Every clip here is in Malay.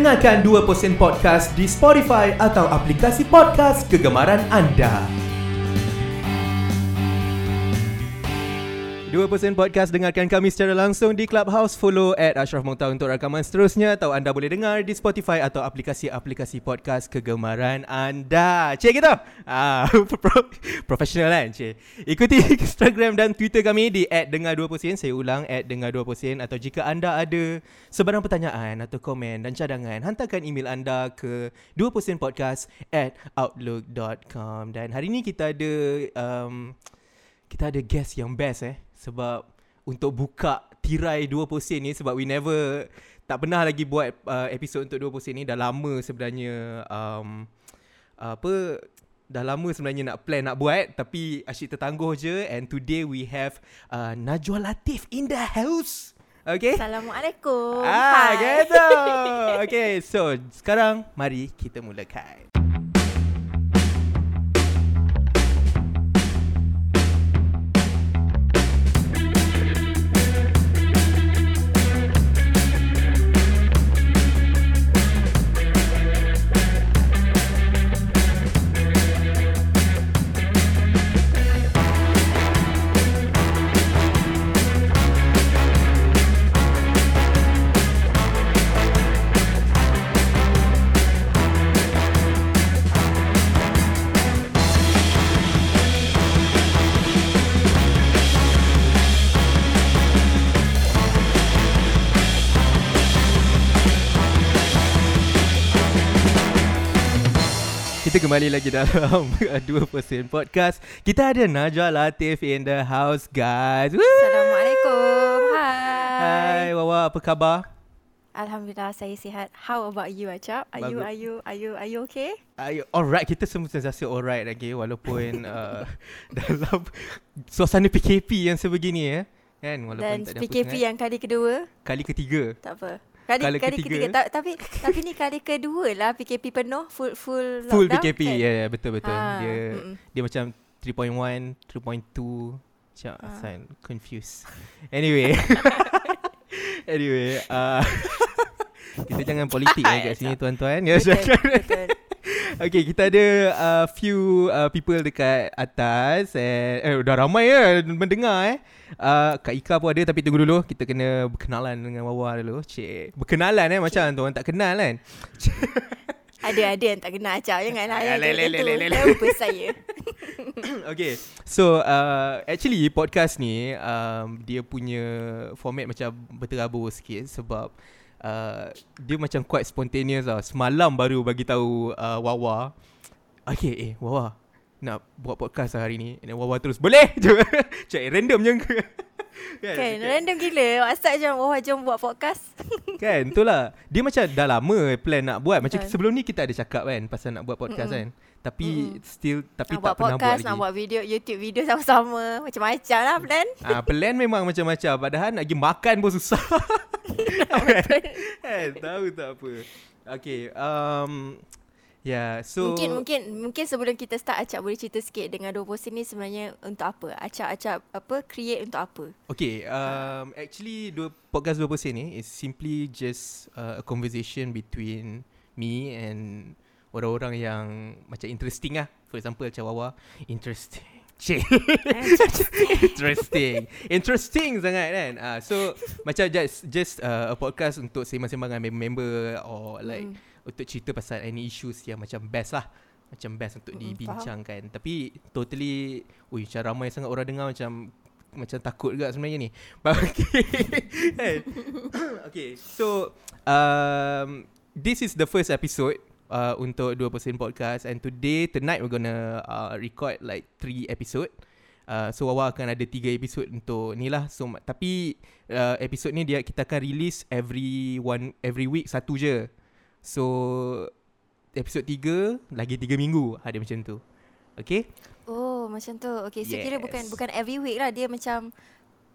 Dengarkan 2% Podcast di Spotify atau aplikasi podcast kegemaran anda. 2% Podcast dengarkan kami secara langsung di Clubhouse. Follow at Ashraf Mukhtar untuk rakaman seterusnya atau anda boleh dengar di Spotify atau aplikasi-aplikasi podcast kegemaran anda. Cik kita. Ah, pro- professional kan cik. Ikuti Instagram dan Twitter kami di at dengar 2%. Saya ulang at dengar 2% atau jika anda ada sebarang pertanyaan atau komen dan cadangan, hantarkan email anda ke 2% podcast at outlook.com. Dan hari ini kita ada um, kita ada guest yang best eh sebab untuk buka tirai 2% ni sebab we never tak pernah lagi buat uh, episod untuk 2% ni dah lama sebenarnya um, apa dah lama sebenarnya nak plan nak buat tapi asyik tertangguh je and today we have uh, Najwa Latif in the house Okay Assalamualaikum. Ah, Hai. gitu. Okay, so sekarang mari kita mulakan. Kita kembali lagi dalam 2% podcast. Kita ada Najwa Latif in the house, guys. Woo! Assalamualaikum. Hai. Hai, Wawa, apa khabar? Alhamdulillah saya sihat. How about you, Acap? Are you Bagus. are you are you are you okay? Ayo, alright, kita semua sentiasa alright lagi walaupun uh, dalam suasana PKP yang sebegini ya. Kan walaupun Dan tak ada PKP yang kali kedua, kali ketiga. tak apa. Kali Kali kali, ketiga. ketiga. Ta- tapi tapi ni kali kedua lah PKP penuh full full Full lockdown, PKP. kan? Ya, yeah, betul betul. Ah, Dia mm-mm. dia macam 3.1, 3.2 macam Ah. asal confused. Anyway. anyway, uh, kita jangan politik eh kat sini tuan-tuan. Ya, Betul, betul. Okay, kita ada uh, few uh, people dekat atas and, Eh, dah ramai ya mendengar eh. Uh, Kak Ika pun ada tapi tunggu dulu. Kita kena berkenalan dengan Wawa dulu. Cik. Berkenalan eh macam tu orang tak kenal kan? Ada ada yang tak kenal Acap Janganlah Ah, yang le, le, le, itu. le, le, le. Lupa saya. Okay So uh, actually podcast ni um, Dia punya format macam berterabur sikit Sebab uh, Dia macam quite spontaneous lah. Semalam baru bagi tahu uh, Wawa. Okay eh Wawa Nak buat podcast lah hari ni. And then Wawa terus Boleh! Je Cak random je. Ke kan, Kan random gila. WhatsApp je wah jom buat podcast. kan itulah Dia macam dah lama plan nak buat. Macam Betul. sebelum ni kita ada cakap kan Pasal nak buat podcast Mm-mm. kan Tapi Mm-mm. still Tapi nak tak buat pernah buat podcast, lagi nak buat video YouTube video sama-sama. Macam-macam lah plan. Ah, plan memang macam-macam Padahal nak pergi makan pun susah kan, Tahu tak apa Okay um, Yeah so mungkin mungkin mungkin sebelum kita start Acap boleh cerita sikit dengan dua post ni sebenarnya untuk apa? Acap apa create untuk apa? Okay um, Actually dua, Podcast 2% ni Is simply just uh, A conversation between Me and Orang-orang yang Macam interesting lah. For example macam Wawa Interesting. Cik. Interesting. Interesting. Sangat kan? Uh, So Macam just Just uh, a podcast Untuk sembang-sembang dengan member Or like Mm. Untuk cerita pasal Any issues yang macam best lah. Macam best untuk Mm, dibincangkan. Tapi Totally Ui macam ramai sangat orang dengar Macam Macam takut juga sebenarnya ni. But Okay. Kan? Okay So um, This is the first episode uh, Untuk 2% podcast. And today Tonight we're gonna uh, Record like 3 episode. Uh, so Wawa akan ada 3 episod untuk ni lah. So, Tapi uh, episod ni dia kita akan release every one every week satu je. So episod 3 lagi 3 minggu ada macam tu. Okay? Oh macam tu. Okay, so kira bukan Yes. bukan every week lah. Dia macam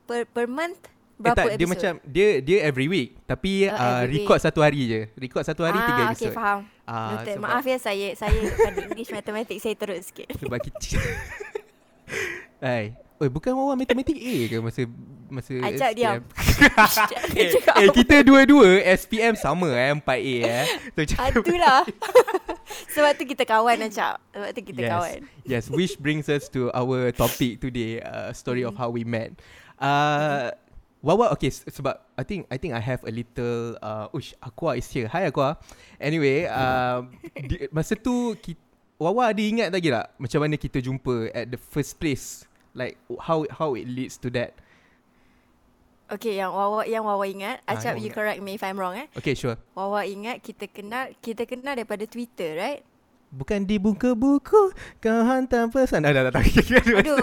per per month eh, berapa tak, episode? Dia macam Dia dia every week. Tapi Oh, uh, every record satu hari je. Record satu hari 3 ah, episod okay, faham. Ah, Noted. sebab- Maaf ya saya saya bukan English matematik saya teruk sikit. Sebab kita Hai. Oh, bukan Wawa matematik A ke masa masa Acap SPM? diam. eh, eh, kita dua-dua SPM sama eh 4A eh. So, Adulah. Sebab tu kita kawan Acap. Sebab tu kita yes. kawan. Yes, which brings us to our topic today, uh, story of how we met. Uh, Wawa, okay, s- sebab I think I think I have a little, uh, ush, Aqua is here. Hi Aqua. Anyway, uh, di, masa tu kita, Wawa ada ingat lagi tak macam mana kita jumpa at the first place? Like how how it leads to that? Okay, yang Wawa yang Wawa ingat, Ah, Acap yang you Wawa correct me if I'm wrong eh. Okay, sure. Wawa ingat kita kenal kita kenal daripada Twitter, right? Bukan di buku buku kau hantar pesan. Dah dah dah. Aduh,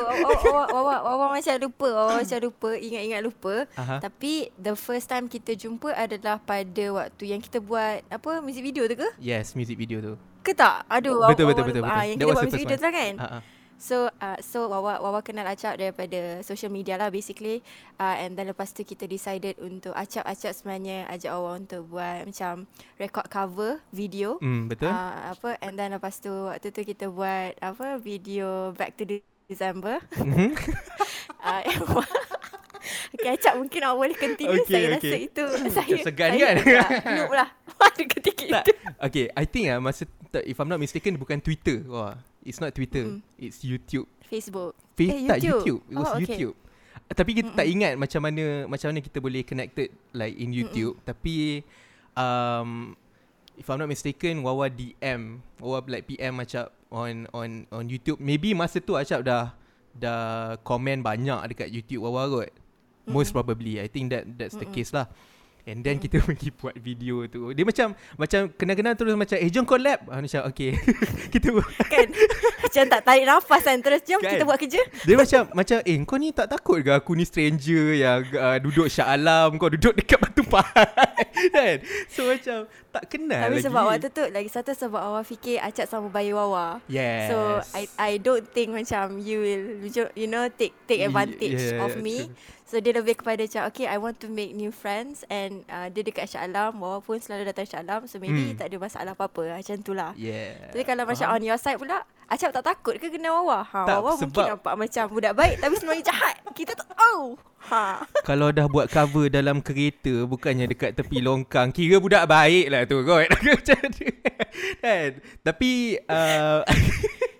Wawa macam lupa, Wawa macam lupa, ingat-ingat lupa. Aha. Tapi the first time kita jumpa adalah pada waktu yang kita buat apa music video tu ke? Yes, music video tu. Ke tak? Aduh, Betul, Wawa betul, lupa. betul, betul. Ah, yang That kita buat music video one. tu lah kan? Uh-uh. So uh, so Wawa Wawa kenal Acap daripada social media lah basically uh, and then lepas tu kita decided untuk Acap Acap sebenarnya ajak Wawa untuk buat macam record cover video Hmm, betul. uh, apa and then lepas tu waktu tu kita buat apa video back to De- December Mhm. uh, Okay, Acap mungkin awak boleh continue Okay, Saya okay. rasa itu Saya segan saya kan? Noob lah Pada ketika Tak. itu Okay, I think ah masa if I'm not mistaken bukan Twitter. Wah, it's not Twitter. Mm. It's YouTube. Facebook Face Eh, tak YouTube. YouTube. It was Oh, okay. YouTube. Ah, Tapi kita tak ingat macam mana macam mana kita boleh connected like in YouTube. Tapi um if I'm not mistaken Wawa DM, Wawa like PM macam on on on YouTube. Maybe masa tu Acap dah dah komen banyak dekat YouTube Wawa kot. Most probably I think that that's the case lah. And then kita pergi buat video tu. Dia macam macam kenal-kenal terus macam eh jom collab. Ah macam okay. kita buat Kan Macam tak tarik nafas kan Terus jom Kan? kita buat kerja dia macam macam eh kau ni tak takut ke aku ni stranger yang uh, duduk Shah Alam kau duduk dekat Batu Pahat kan. So macam tak kenal Tapi lagi. sebab waktu tu Lagi satu sebab awak fikir Acap sama bayi Wawa Yes. So I I don't think macam you will you know take take advantage yeah, of me. So dia lebih kepada macam okay I want to make new friends and uh, dia dekat Shah Alam walaupun selalu datang Shah Alam so maybe Hmm. tak ada masalah apa-apa macam tu lah. Yeah. Tapi kalau macam on your side pula Acap tak takut ke kena Wawa? Ha, Tak, Wawa mungkin sebab- nampak macam budak baik tapi sebenarnya jahat. Kita tak tahu. Ha. Kalau dah buat cover dalam kereta Bukannya dekat tepi longkang Kira budak baik lah tu kot Macam tu kan Tapi uh,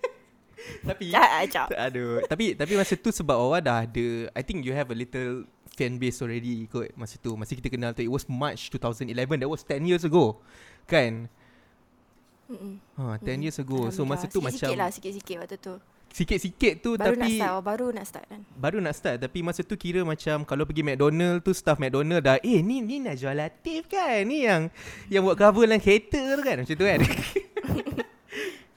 Tapi Jahat Acap. Aduh Tapi tapi masa tu sebab Wawa dah ada I think you have a little fan base already kot Masa tu Masa kita kenal tu It was March 2011 That was 10 years ago Kan Mm-mm. ha, 10 years ago So masa tu Alhamdulillah. macam Sikit-sikit lah sikit-sikit waktu tu. Sikit-sikit tu Baru Tapi nak start, baru nak start kan. Baru nak start Tapi masa tu kira macam Kalau pergi McDonald tu Staff McDonald dah Eh ni ni Najwa Latif kan Ni yang Yang buat cover dalam kereta tu kan Macam tu kan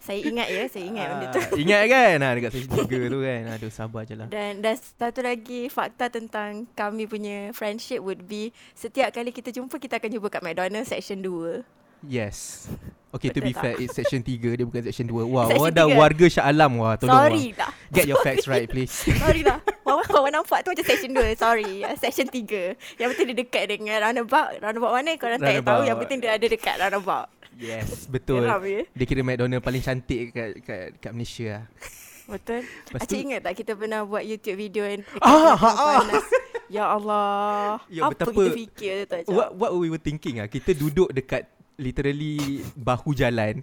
Saya ingat ya, saya ingat benda tu. Ah, Ingat kan ha, Dekat sesi 3 tu kan Aduh sabar je lah Dan dan satu lagi fakta tentang kami punya friendship would be setiap kali kita jumpa kita akan jumpa kat McDonald's section 2. Yes Okay to Betul be tak? fair It's section 3 Dia bukan section 2 Wah Section Wah dah warga Shah Alam Wah tolong Sorry wah. lah. Get your facts right please Sorry lah. Wawa wawa nampak tu macam section 2. Sorry. Ah, Section 3. Yang penting dia dekat dengan roundabout. Roundabout mana korang tak payah tahu. Roundabout. Yang penting dia ada dekat roundabout. Yes Betul Geram ya. Dia kira McDonald paling cantik kat, kat, kat Malaysia lah Betul. Lepas Acik tu- ingat tak kita pernah buat YouTube video yang dekat Ah, ah, ah. panas. Ya Allah. Ya, Apa betapa- kita fikir tu tak What what we were thinking ah Kita duduk dekat Literally Bahu jalan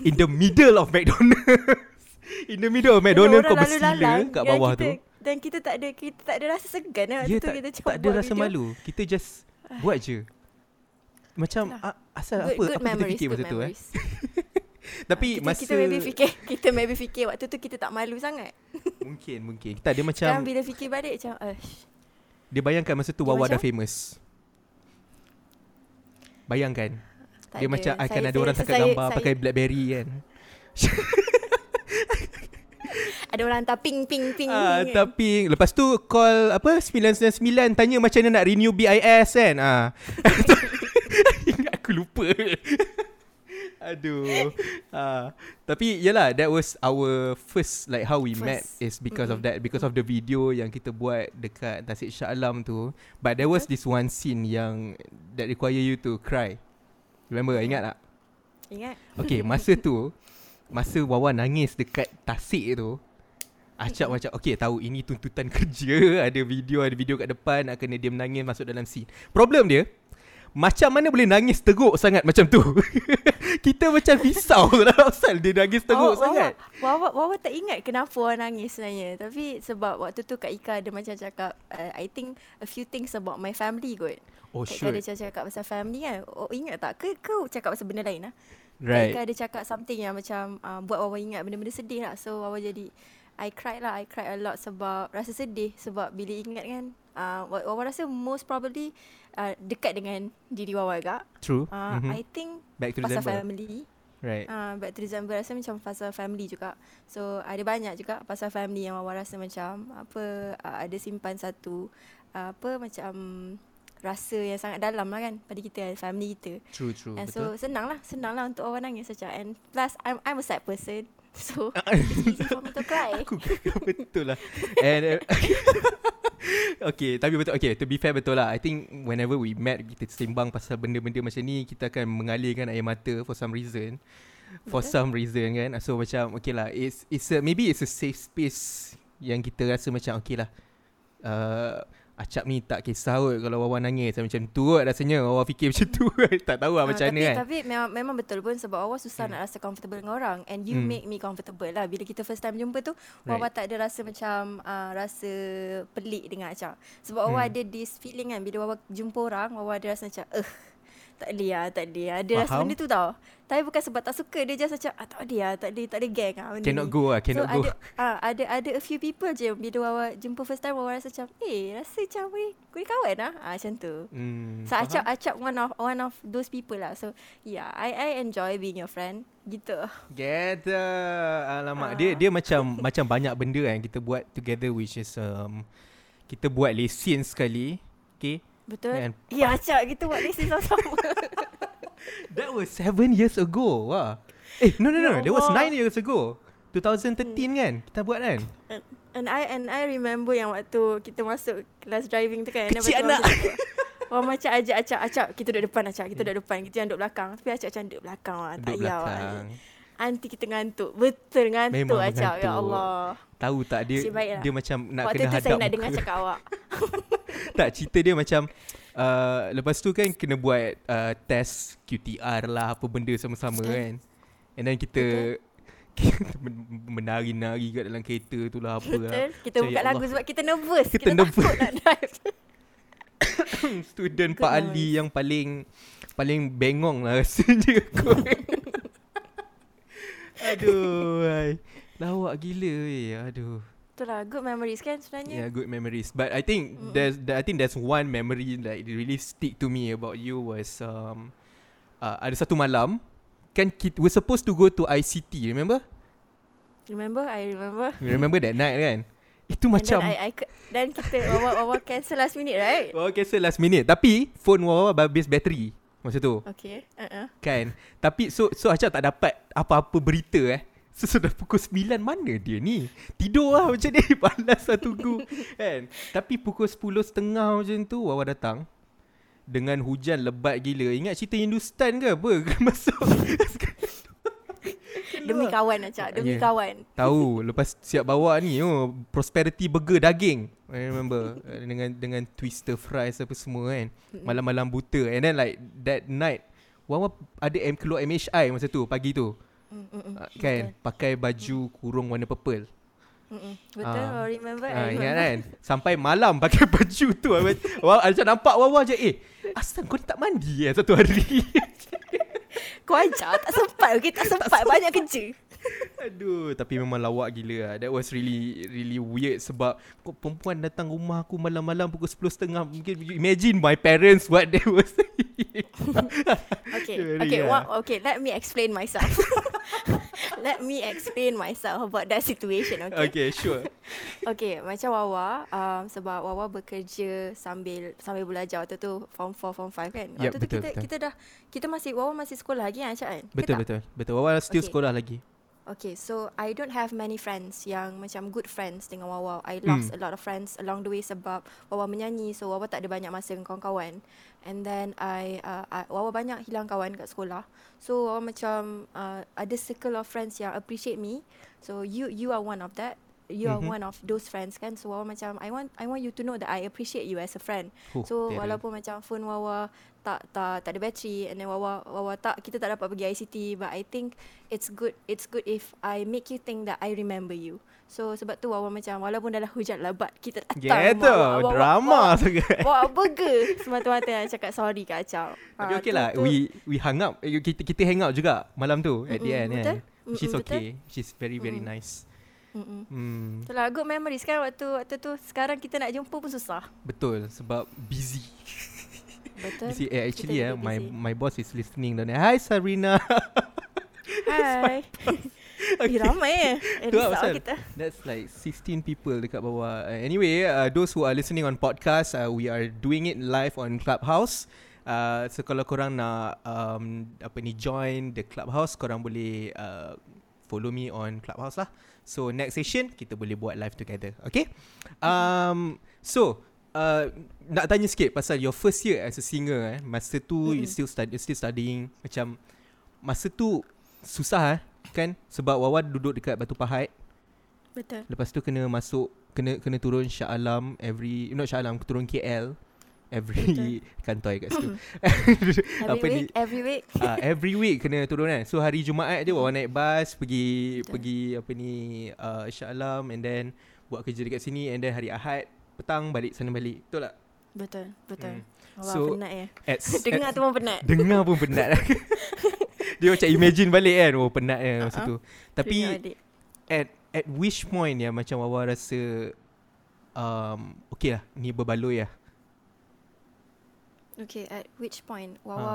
In the middle of McDonald's In the middle of McDonald's Kau bersila kat bawah tu Dan kita tak ada kita tak ada rasa segan lah. Ya tu tak, kita cuma tak ada rasa video. malu Kita just Buat je Macam Itulah. ah, Asal Good, apa good Apa kita memories, fikir good masa tu eh. Tapi kita, masa kita maybe fikir kita maybe fikir waktu tu kita tak malu sangat. Mungkin mungkin Tak dia macam Sekarang bila fikir balik macam Ush, Dia bayangkan masa tu Dia Wawa dah macam? famous Bayangkan tak Dia macam akan Saya- ada orang saya- tangkap saya- gambar saya- Pakai Blackberry kan Ada orang hantar ping ping ping. Ah, kan. tapi lepas tu call apa 999 tanya macam mana nak renew BIS kan. Ah. Ingat aku lupa. Aduh. Ah, tapi yalah that was our first like how we First. met is because of that because of the video yang kita buat dekat Tasik Shah Alam tu. But there was this one scene yang that require you to cry. Remember ingat tak? Ingat? Okay, masa tu masa Wawa nangis dekat Tasik tu Acap macam Okay tahu ini tuntutan kerja Ada video Ada video kat depan Nak kena dia menangis Masuk dalam scene Problem dia macam mana boleh nangis teruk sangat macam tu? Kita macam risau lah Asal dia nangis teruk Wawa- sangat. Wawa, Wawa tak ingat kenapa orang nangis sebenarnya. Tapi sebab waktu tu Kak Ika ada macam cakap uh, I think a few things about my family kot. Oh Kak Ika sure ada macam cakap pasal family kan. Oh ingat tak? Ke kau cakap pasal benda lain lah? Kak Right. Ika ada cakap something yang macam uh, Buat Wawa ingat benda-benda sedih lah. So Wawa jadi I cried lah. I cried a lot sebab Rasa sedih Sebab bila ingat kan uh, Wa- Wawa rasa most probably uh, Dekat dengan diri Wawa agak True uh, Mhm. I think Back to pasal December family Right Uh, back to December rasa macam pasal family juga. So ada banyak juga pasal family yang Wawa rasa macam apa uh, ada simpan satu uh, apa macam rasa yang sangat dalam lah kan pada kita family kita. True true And Betul so senang lah senang lah untuk orang nangis macam and plus I'm I'm a sad person. So it's easy for me to cry. Aku betul lah And uh, Okay Tapi betul Okay to be fair betul lah. I think whenever we met Kita sembang pasal benda-benda macam ni Kita akan mengalirkan air mata For some reason. For Betul. some reason kan? So macam Okay lah It's, it's a, Maybe it's a safe space Yang kita rasa macam Okay lah uh, Acap ni tak kisah kot Kalau Wawa nangis. Macam tu kot rasanya. Wawa fikir macam tu Tak tahu lah Ah, macam tapi, mana kan. Tapi memang, memang betul pun sebab Wawa susah nak rasa comfortable dengan orang. And you Hmm. make me comfortable lah. Bila kita first time jumpa tu, Wawa tak ada rasa macam uh, rasa pelik dengan Acah. Sebab Wawa Hmm. ada this feeling kan. Bila Wawa jumpa orang, Wawa ada rasa macam eh tak boleh lah, tak boleh lah. Ada rasa benda tu tau. Tapi bukan sebab tak suka, dia just macam ah, tak boleh lah, tak boleh, tak ada gang lah benda Cannot ni. go lah Cannot so go ada ah ada ada a few people je bila Wawa jumpa first time Wawa rasa macam eh rasa macam boleh boleh kawan lah. Ah macam tu. hmm, So? Acap Acap one of one of those people lah. So yeah, I I enjoy being your friend. Gitu. Get Alamak Ah. Dia dia macam Macam banyak benda kan Kita buat together Which is um, Kita buat lesen sekali Okay Betul? And Ya Acap kita buat lesen sama-sama. That was seven years ago Wah Eh no no no Ya That was Allah. nine years ago 2013 kan Kita buat kan and, and I and I remember yang waktu kita masuk kelas driving tu kan. Kecil anak. cakap, Orang macam ajak Acap Acap kita duduk depan Acap kita duduk depan kita yang duduk belakang tapi Acap macam duduk belakang lah tak payah lah. Belakang Anti kita ngantuk. Betul ngantuk Memang Acap Ya. Allah. Tahu tak dia lah. Dia macam nak Waktu kena tu hadap saya nak muka. dengar cakap awak. Tak cerita dia macam uh, Lepas tu kan Kena buat uh, Test QTR lah Apa benda sama-sama kan. And then kita kita men- Menari-nari kat dalam kereta tu lah Apa lah. Kita Macam, buka ya lagu Allah. sebab kita nervous. Kita Kita, nervous. takut nak drive. Student Good Pak Ali yang paling Paling bengong lah rasanya kot Aduh ay. Lawak gila weh Aduh Itulah good memories kan sebenarnya Yeah, good memories. But I think Mm-mm. there's I think there's one memory that really stick to me about you was um uh, ada satu malam kan kita we're supposed to go to ICT, remember? Remember I remember You remember that night kan? Itu And macam then I, I, Dan kita Wawa, Wawa cancel last minute right Wawa cancel last minute Tapi phone Wawa habis bateri Masa tu. Okay uh-uh. Kan? Tapi so so Acap tak dapat Apa-apa berita eh? So sudah pukul 9 Mana dia ni? Tidur lah macam ni Balas lah tunggu. Kan? Tapi pukul 10.30 macam tu Wawa datang. Dengan hujan lebat gila. Ingat cerita Hindustan ke? Apa? Masuk Demi kawan Acak. Demi Yeah. kawan. Tahu Lepas siap bawa ni oh, Prosperity burger daging. I remember uh, Dengan dengan twister fries apa semua kan. Malam-malam buta. And then like That night Wawa ada M keluar MHI masa tu Pagi tu. Mm, mm, mm. uh, Kan Pakai baju kurung warna purple. Mm, mm. Betul Ah. I remember I Ah, remember. ingat kan? Sampai malam pakai baju tu Wawa macam nampak Wawa je Eh Asal kau tak mandi eh Satu hari Kau ajar tak sempat Okay tak sempat. Banyak kerja Aduh Tapi memang lawak gila lah That was really Really weird Sebab kau Perempuan datang rumah aku Malam-malam pukul 10.30 Mungkin Imagine my parents What they was Okay Really, Okay ah. one, Okay let me explain myself Let me explain myself About that situation Okay Okay sure Okay, macam Wawa um, sebab Wawa bekerja sambil sambil belajar waktu tu form 4 form 5 kan. Waktu tu betul, kita betul. kita dah kita masih Wawa masih sekolah lagi kan kan? Betul betul Betul Wawa still Okay. sekolah lagi Okay, so I don't have many friends yang macam good friends dengan Wawa. I lost Hmm. a lot of friends along the way sebab Wawa menyanyi so Wawa tak ada banyak masa dengan kawan-kawan. And then I, uh, I Wawa banyak hilang kawan kat sekolah. So Wawa macam uh, ada circle of friends yang appreciate me. So you you are one of that. You are Mhm. one of those friends kan. So Wawa macam I want I want you to know that I appreciate you as a friend. Oh, So walaupun macam phone Wawa tak tak tak ada bateri and then Wawa Wawa tak kita tak dapat pergi ICT but I think it's good it's good if I make you think that I remember you. So sebab tu Wawa macam walaupun dalam hujan lebat kita datang Gitu, rumah Wawa, Wawa, drama Wawa, sangat. Bawa burger semata-mata nak cakap sorry kat Acau. Tapi Ah, okay tu- lah, tu- we we hung up. Eh, Kita kita hang out juga malam tu at the Mm-mm, end kan. betul. She's Mm-mm, betul. okay. She's very very Mm. nice. Mm-mm. Hmm, Itulah good memories kan waktu waktu tu sekarang kita nak jumpa pun susah. betul sebab busy. Betul. busy. Eh, actually eh, juga my busy. my boss is listening there. Hi Sarina. Hai. okay. Eh, ramai eh. Eh, lah pasal. kita. That's like 16 people dekat bawah. Uh, anyway, uh, those who are listening on podcast, uh, we are doing it live on Clubhouse. Uh, so kalau korang nak um, apa ni join the Clubhouse, korang boleh uh, follow me on Clubhouse lah. So next session kita boleh buat live together. Okay? Um, so uh, nak tanya sikit pasal your first year as a singer eh. Masa tu you Mm-mm. still study, still studying macam masa tu susah eh kan sebab Wawa duduk dekat Batu Pahat Betul. Lepas tu kena masuk Kena kena turun Shah Alam Every Not Shah Alam Turun KL Every Kantor kat situ Every Apa ni? week, every week. uh, Every week kena turun kan So hari Jumaat je Wawa naik bas Pergi Betul. Pergi apa ni uh, Shah Alam And then Buat kerja dekat sini And then hari Ahad Petang balik sana balik Betul tak? Betul, betul. Hmm. Wah, So, penat ya. At, Dengar at, tu pun penat. Dengar pun penat Dia macam imagine balik kan Oh penat kan masa Uh-uh. tu Tapi Dengar adik. at at which point ya macam Wawa rasa um okay lah ni berbaloi lah. Okay, at which point Ha. Wawa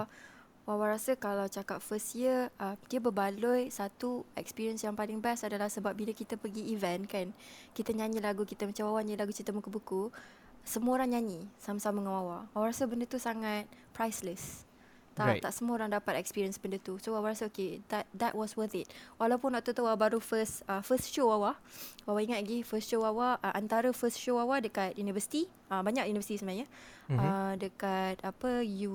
Wawa rasa kalau cakap first year uh, dia berbaloi satu experience yang paling best adalah sebab bila kita pergi event kan kita nyanyi lagu kita macam Wawa nyanyi lagu cerita muka buku semua orang nyanyi sama-sama dengan Wawa. Wawa rasa benda tu sangat priceless. Tak Right. tak semua orang dapat experience benda tu. So Wawa rasa okay that that was worth it. Walaupun waktu tu Wawa baru first uh, first show Wawa. Wawa ingat lagi first show Wawa uh, antara first show Wawa dekat universiti. Uh, banyak universiti sebenarnya. Mhm. Uh, dekat apa U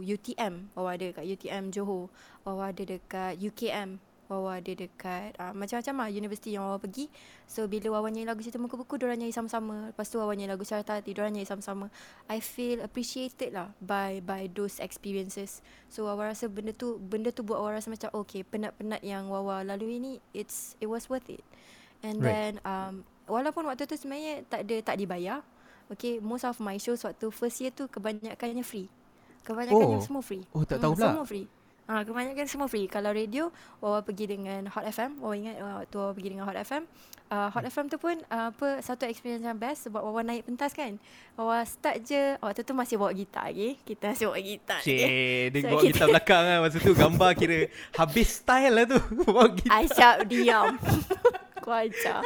UTM Wawa ada dekat UTM Johor Wawa ada dekat UKM Wawa ada dekat uh, macam-macam lah universiti yang Wawa pergi so bila Wawa nyanyi lagu cerita muka buku diorang nyanyi sama-sama lepas tu Wawa nyanyi lagu carta hati diorang nyanyi sama-sama I feel appreciated lah by by those experiences so Wawa rasa benda tu benda tu buat Wawa rasa macam okay penat-penat yang Wawa lalui ni it's it was worth it and Right. then um, walaupun waktu tu sebenarnya tak ada tak dibayar Okay, most of my shows waktu first year tu kebanyakannya free. Oh. Kebanyakannya semua free. Oh, tak tahu Hmm, pula. Semua free. Ah, kebanyakan semua free. Kalau radio, Wawa pergi dengan Hot FM. Wawa ingat uh, waktu Wawa pergi dengan Hot FM. Uh, Hot FM tu pun uh, apa satu experience yang best sebab Wawa naik pentas kan. Wawa start je waktu tu masih bawa gitar lagi. Kita masih bawa gitar. Cik, dia So, bawa kita- gitar belakang kan Masa tu gambar kira Habis style lah tu Bawa gitar Aisyah diam. Kau ajar.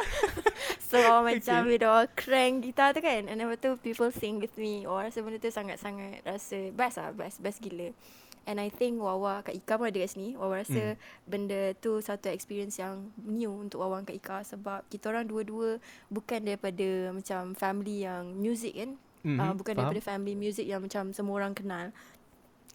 So Wawa macam bila Wawa crank gitar tu kan. And then lepas tu people sing with me. Wawa rasa benda tu sangat-sangat rasa best lah. Best, best gila. And I think Wawa kat Ika pun ada kat sini. Wawa rasa benda tu satu experience yang new untuk Wawa kat Ika. Sebab kita orang dua-dua bukan daripada macam family yang music kan. Mhm, Uh, bukan faham. daripada family music yang macam semua orang kenal.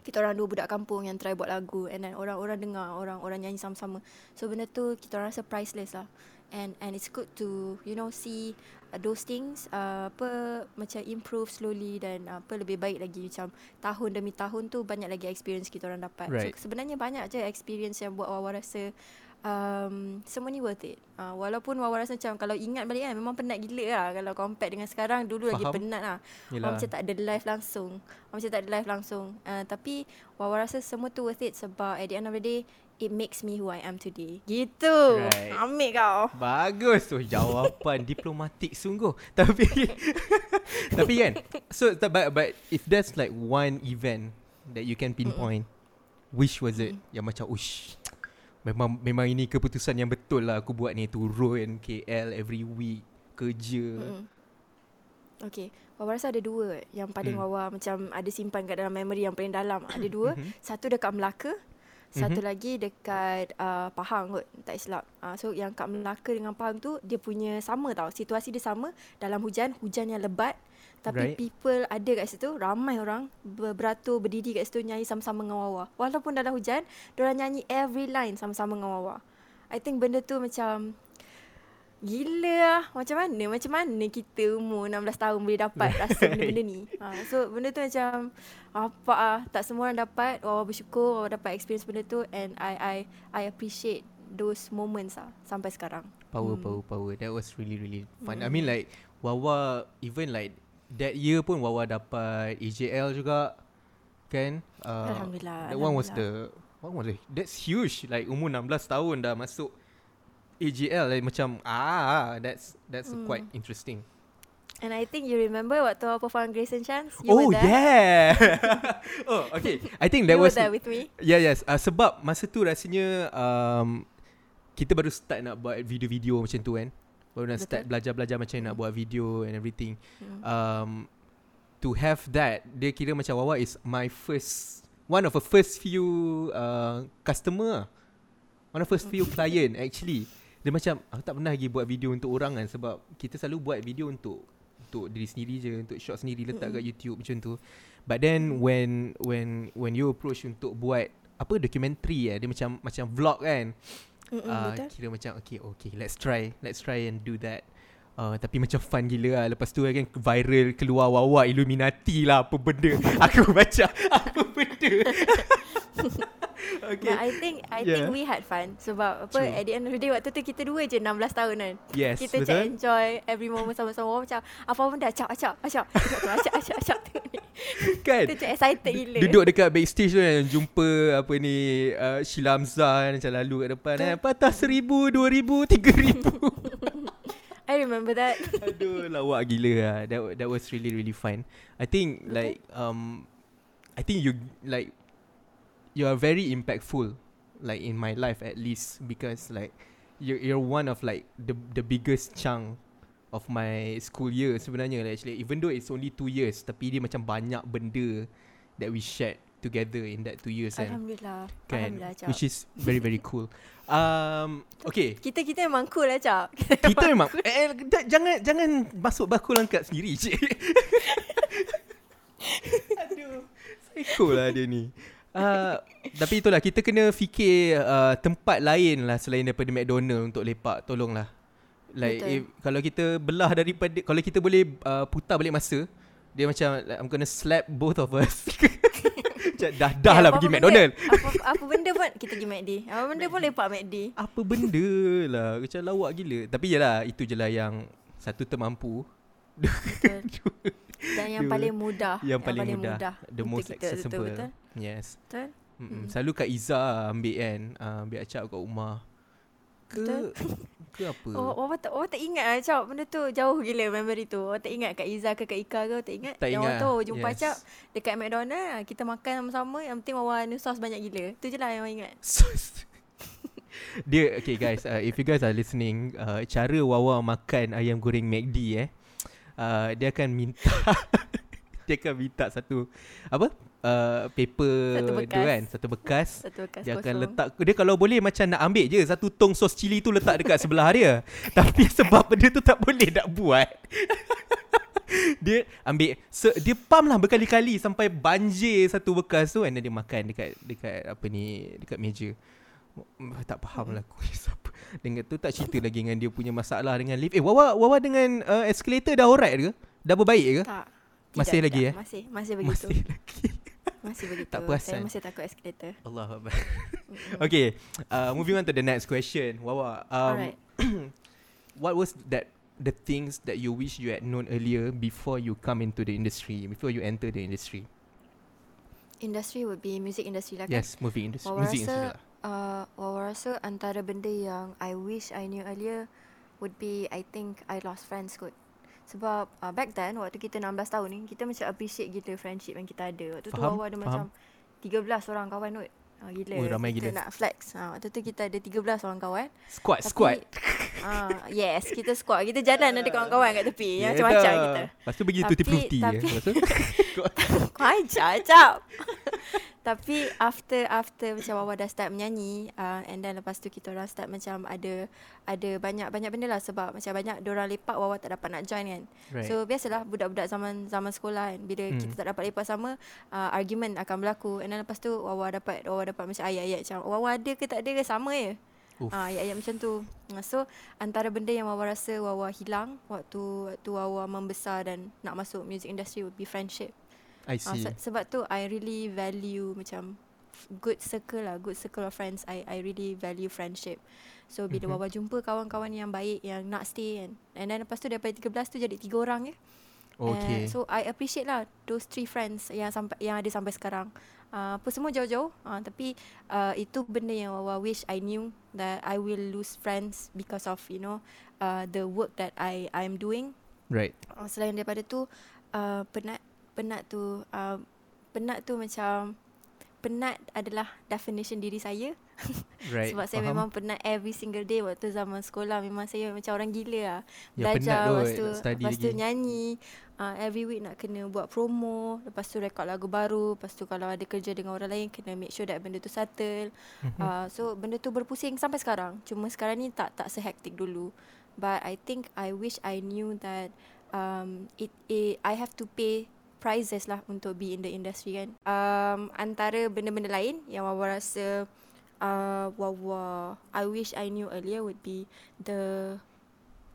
Kita orang dua budak kampung yang try buat lagu and then orang-orang dengar, orang-orang nyanyi sama-sama. So benda tu kita orang rasa priceless lah. And and it's good to you know see those things uh, apa macam improve slowly dan uh, apa lebih baik lagi macam tahun demi tahun tu banyak lagi experience kita orang dapat. Right. So sebenarnya banyak je experience yang buat Wawa rasa um, semua ni worth it. Uh, walaupun Wawa rasa macam kalau ingat balik kan memang penat gila lah kalau compare dengan sekarang dulu lagi Faham. penat lah. Yelah. Orang macam tak ada live langsung. Orang macam tak ada live langsung. Uh, tapi Wawa rasa semua tu worth it sebab at the end of the day it makes me who I am today. Gitu. Right. Ambil kau. Bagus tu jawapan diplomatik sungguh. Tapi tapi kan so but, but if there's like one event that you can pinpoint which was it yang macam ush memang memang ini keputusan yang betul lah aku buat ni turun KL every week kerja. Mm. Okay. Wawa rasa ada dua yang paling Hmm. Wawa macam ada simpan kat dalam memory yang paling dalam. Ada dua. Mhm. Satu dekat Melaka. Satu Mhm. lagi dekat uh, Pahang kot tak silap. Uh, so yang kat Melaka dengan Pahang tu dia punya sama tau. Situasi dia sama dalam hujan, hujan yang lebat. Right. Tapi people ada kat situ, ramai orang ber- beratur berdiri kat situ nyanyi sama-sama dengan Wawa. Walaupun dalam hujan, diorang nyanyi every line sama-sama dengan Wawa. I think benda tu macam Gila lah Macam mana? Macam mana kita umur 16 tahun Boleh dapat rasa benda-benda ni? Ha, So benda tu macam Apa ah. Tak semua orang dapat. Wawa bersyukur Wawa dapat experience benda tu. And I I I appreciate Those moments lah Sampai sekarang. Power Hmm. power power. That was really really fun. I mean like Wawa Even like That year pun Wawa dapat AJL juga Kan? Uh, Alhamdulillah That one was the One was the That's huge. Like umur 16 tahun dah masuk AJL like, Macam Ah That's That's Hmm. quite interesting. And I think you remember Waktu I perform Grace and Chance? You Oh were there. yeah. Oh okay. I think that You was were there with me. Yeah yes. Uh, Sebab masa tu rasanya um, Kita baru start nak buat video-video macam tu kan? Baru nak Betul. start belajar-belajar macam nak buat video and everything. Hmm. um, To have that Dia kira macam Wawa is my first One of the first few uh, customer lah. One of the first few client actually Dia macam Aku tak pernah lagi buat video untuk orang kan Sebab kita selalu buat video untuk Untuk diri sendiri je Untuk shot sendiri letak kat YouTube macam tu. But then when When when you approach untuk buat Apa documentary eh Dia macam Macam vlog kan. Uh, Betul. Kira macam Okay okay let's try Let's try and do that. Uh, tapi macam fun gila lah. Lepas tu kan viral Keluar wawa Illuminati lah Apa benda. Aku baca Apa benda Okay But I think I Yeah. think we had fun sebab apa True. at the end of the day waktu tu kita dua je 16 tahun kan. Yes kita betul macam enjoy every moment sama-sama Orang macam apa benda acap acap acap tu acap acap acap tengok ni. Kan Kita macam excited gila. Duduk dekat backstage tu kan Jumpa apa ni uh, Sheila Hamzah kan, Macam lalu kat depan kan Patah seribu Dua ribu Tiga ribu I remember that. Aduh lawak gila lah That, that was really really fun I think Betul. like um, I think you like You are very impactful Like in my life at least Because like You're, you're one of like The the biggest chunk Of my school year sebenarnya like, actually Even though it's only two years Tapi dia macam banyak benda That we shared together in that two years kan Alhamdulillah. kan Alhamdulillah. Which is very very cool um, Okay kita kita memang cool lah Acap. kita memang eh, eh, da- jangan jangan masuk bakul angkat sendiri cik. Aduh, psycho lah dia ni. Uh, tapi itulah kita kena fikir uh, tempat lain lah selain daripada McDonald untuk lepak. Tolonglah. Like Betul. if, kalau kita belah daripada kalau kita boleh uh, putar balik masa, dia macam like, I'm gonna slap both of us. macam dah dah lah pergi benda- McDonald. Apa, apa benda pun kita pergi McD. Apa benda pun lepak McD. Apa benda lah Macam lawak gila Tapi yalah Itu je lah yang Satu termampu Betul. Dan yang paling mudah. Yang paling mudah, The untuk most kita. accessible Betul, betul. Yes betul. Mm-mm. Mm. Selalu Kak Iza ambil kan uh, Ambil acap kat rumah Ke Betul. Ke apa Oh, orang tak, orang tak ingat lah Acap Benda tu jauh gila memory tu Orang tak ingat Kak Iza ke Kak Ika ke Tak ingat Tak Yang ingat. Orang tu jumpa Yes. Acap Dekat McDonald ah, Kita makan sama-sama Yang penting Wawa ni sos banyak gila Tu je lah yang orang ingat Dia Okay guys uh, If you guys are listening uh, Cara Wawa makan Ayam goreng McD eh uh, Dia akan minta Dia akan minta satu Apa? Uh, Paper Satu tu kan Satu bekas. Satu bekas Dia kosong. akan letak Dia kalau boleh macam nak ambil je Satu tong sos cili tu letak dekat sebelah dia. Tapi sebab benda tu tak boleh nak buat. Dia ambil se, Dia pump lah berkali-kali Sampai banjir satu bekas tu. And then dia makan dekat Dekat apa ni Dekat meja. Tak faham lah aku siapa Dengan tu tak cerita lagi dengan dia punya masalah dengan lift Eh Wawa, Wawa dengan uh, escalator dah alright ke? Dah berbaik ke? Tak Masih Tidak, lagi, tidak. eh? Masih Masih begitu Masih lagi Masih begitu Tak perasan. Saya masih takut escalator Allah Akbar Mm-mm. Okay uh, Moving on to the next question Wawa um, Alright what was that the things that you wish you had known earlier before you come into the industry before you enter the industry Industry would be Music industry lah kan yes movie industry Wawa music industry rasa lah. Uh, Wawa rasa antara benda yang I wish I knew earlier Would be I think I lost friends kot. Sebab uh, back then Waktu kita 16 tahun ni Kita macam appreciate gila friendship yang kita ada. Waktu tu Faham, Wawa ada faham. macam 13 orang kawan kot. Uh, Gila. Ui, ramai kita gila. nak flex. Uh, Waktu tu kita ada 13 orang kawan. Squad Tapi- squad uh, Yes kita squad Kita jalan ada kawan-kawan kat tepi Ya yeah, Macam-macam dah. kita lepas tu pergi tutti frutti ya. tapi- Kau ajar cap Tapi after after macam Wawa dah start menyanyi uh, and then lepas tu kita orang start macam ada ada banyak banyak benda lah sebab macam banyak orang lepak Wawa tak dapat nak join kan. right. So biasalah budak-budak zaman zaman sekolah kan bila hmm. kita tak dapat lepak sama uh, argument akan berlaku and then lepas tu Wawa dapat Wawa dapat macam ayat-ayat macam Wawa ada ke tak ada ke sama je. Ah, ayat-ayat macam tu. Ah, So antara benda yang Wawa rasa Wawa hilang waktu waktu Wawa membesar dan nak masuk music industry would be friendship. I Ah, see. se- sebab tu I really value macam good circle lah, good circle of friends. I I really value friendship. So bila Mhm. Wawa jumpa kawan-kawan yang baik yang nak stay kan. And then lepas tu daripada 13 tu jadi tiga orang je. Okay. Uh, so I appreciate lah those three friends yang sampai yang ada sampai sekarang. Uh, apa semua jauh-jauh uh, tapi uh, itu benda yang Wawa wish I knew that I will lose friends because of you know uh, the work that I I'm doing. right. Uh, selain daripada tu uh, penat penat tu uh, penat tu macam penat adalah definition diri saya Right. sebab saya Faham. memang penat every single day waktu zaman sekolah memang saya macam orang gila lah. Ya, penat Belajar tu, lepas tu, lepas tu lagi. nyanyi. Uh, every week nak kena buat promo. Lepas tu rekod lagu baru. Lepas tu kalau ada kerja dengan orang lain kena make sure that benda tu settle. Uh, so benda tu berpusing sampai sekarang. Cuma sekarang ni tak tak sehektik dulu. But I think I wish I knew that um, it, it I have to pay prices lah untuk be in the industry kan. Um, antara benda-benda lain yang Wawa rasa uh, Wawa I wish I knew earlier would be the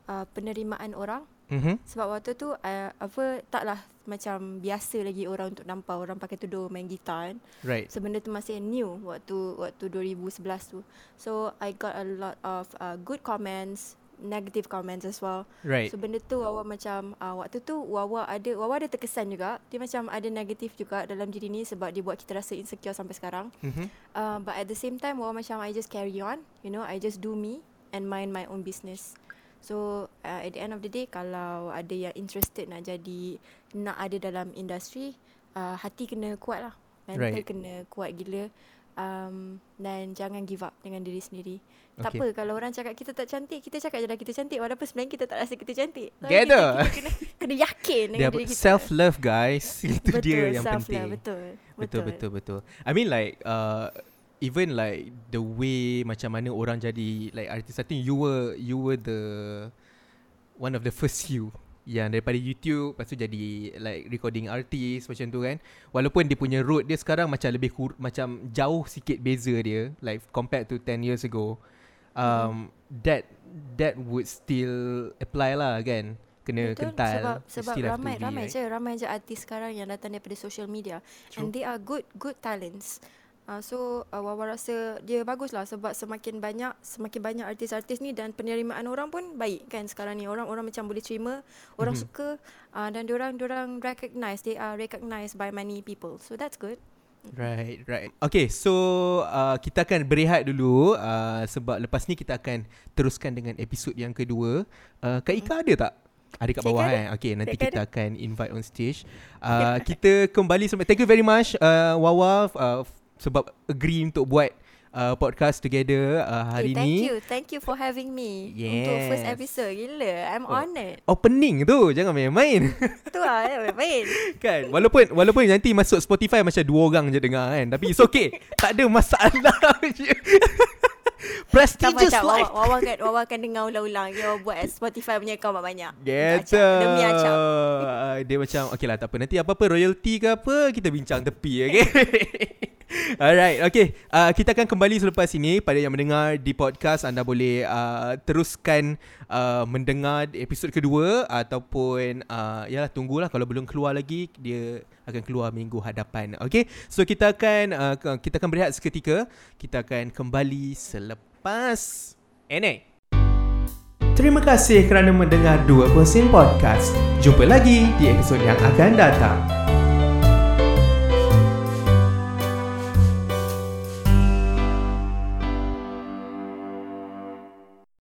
uh, penerimaan orang. Mhm. Sebab waktu tu uh, apa taklah macam biasa lagi orang untuk nampak orang pakai tudung main gitar kan. Right. So benda tu masih new waktu waktu 2011 tu. So I got a lot of uh, good comments, negative comments as well. Right. So benda tu Wawa macam uh, waktu tu Wawa ada Wawa ada terkesan juga. Dia macam ada negatif juga dalam diri ni sebab dia buat kita rasa insecure sampai sekarang. Mhm. Uh, but at the same time Wawa macam I just carry on, you know, I just do me and mind my own business. So uh, at the end of the day kalau ada yang interested nak jadi nak ada dalam industri, uh, hati kena kuat lah. Mental Right. kena kuat gila. Um, dan jangan give up dengan diri sendiri. Tak Okay. apa kalau orang cakap kita tak cantik, kita cakap je lah kita cantik walaupun sebenarnya kita tak rasa kita cantik. So, Gather. Kita, kita kena, kena yakin dengan diri kita. self love guys. Itu betul, dia yang self-love, penting. Betul. Betul betul betul. I mean like uh, even like the way macam mana orang jadi like artist I think you were you were the one of the first few yang daripada YouTube lepas tu jadi like recording artist macam tu kan walaupun dia punya road dia sekarang macam lebih kur- macam jauh sikit beza dia like compared to 10 years ago um that that would still apply lah kan kena Betul, kental sebab sebab ramai be, ramai right? je ramai je artis sekarang yang datang daripada social media True. and they are good good talents. Uh, so uh, Wawa rasa dia bagus lah sebab semakin banyak semakin banyak artis-artis ni dan penerimaan orang pun baik kan sekarang ni orang orang macam boleh terima orang Mhm. suka uh, dan diorang diorang recognize they are recognized by many people so that's good. Right, right. Okay, so uh, kita akan berehat dulu uh, sebab lepas ni kita akan teruskan dengan episod yang kedua. Uh, Kak Ika ada tak? Ada kat bawah kan? Okay, nanti kita akan invite on stage. Uh, kita kembali. Thank you very much uh, Wawa uh, sebab agree untuk buat uh, podcast together uh, hari Eh, thank ni. you. Thank you for having me. Untuk first Yes. episode. Gila. I'm Oh. honoured. Opening tu, jangan main-main. Tu lah. Baik. kan? Walaupun walaupun nanti masuk Spotify macam dua orang je dengar kan. Tapi it's okay. Tak ada masalah Tak prestigious Wawa, life. Wawa akan Wawa akan dengar ulang-ulang. Dia buat Spotify punya account banyak. Gitu Demi acap Dia macam Okay lah tak apa. Nanti apa-apa royalty ke apa Kita bincang tepi okay Alright okay. Uh, Kita akan kembali selepas ini. Pada yang mendengar di podcast Anda boleh uh, teruskan uh, Mendengar episod kedua Ataupun uh, Yalah tunggulah. Kalau belum keluar lagi Dia akan keluar minggu hadapan. Okay So kita akan uh, Kita akan berehat seketika. Kita akan kembali selepas Ini. Terima kasih kerana mendengar Dua Persen Podcast. Jumpa lagi di episod yang akan datang.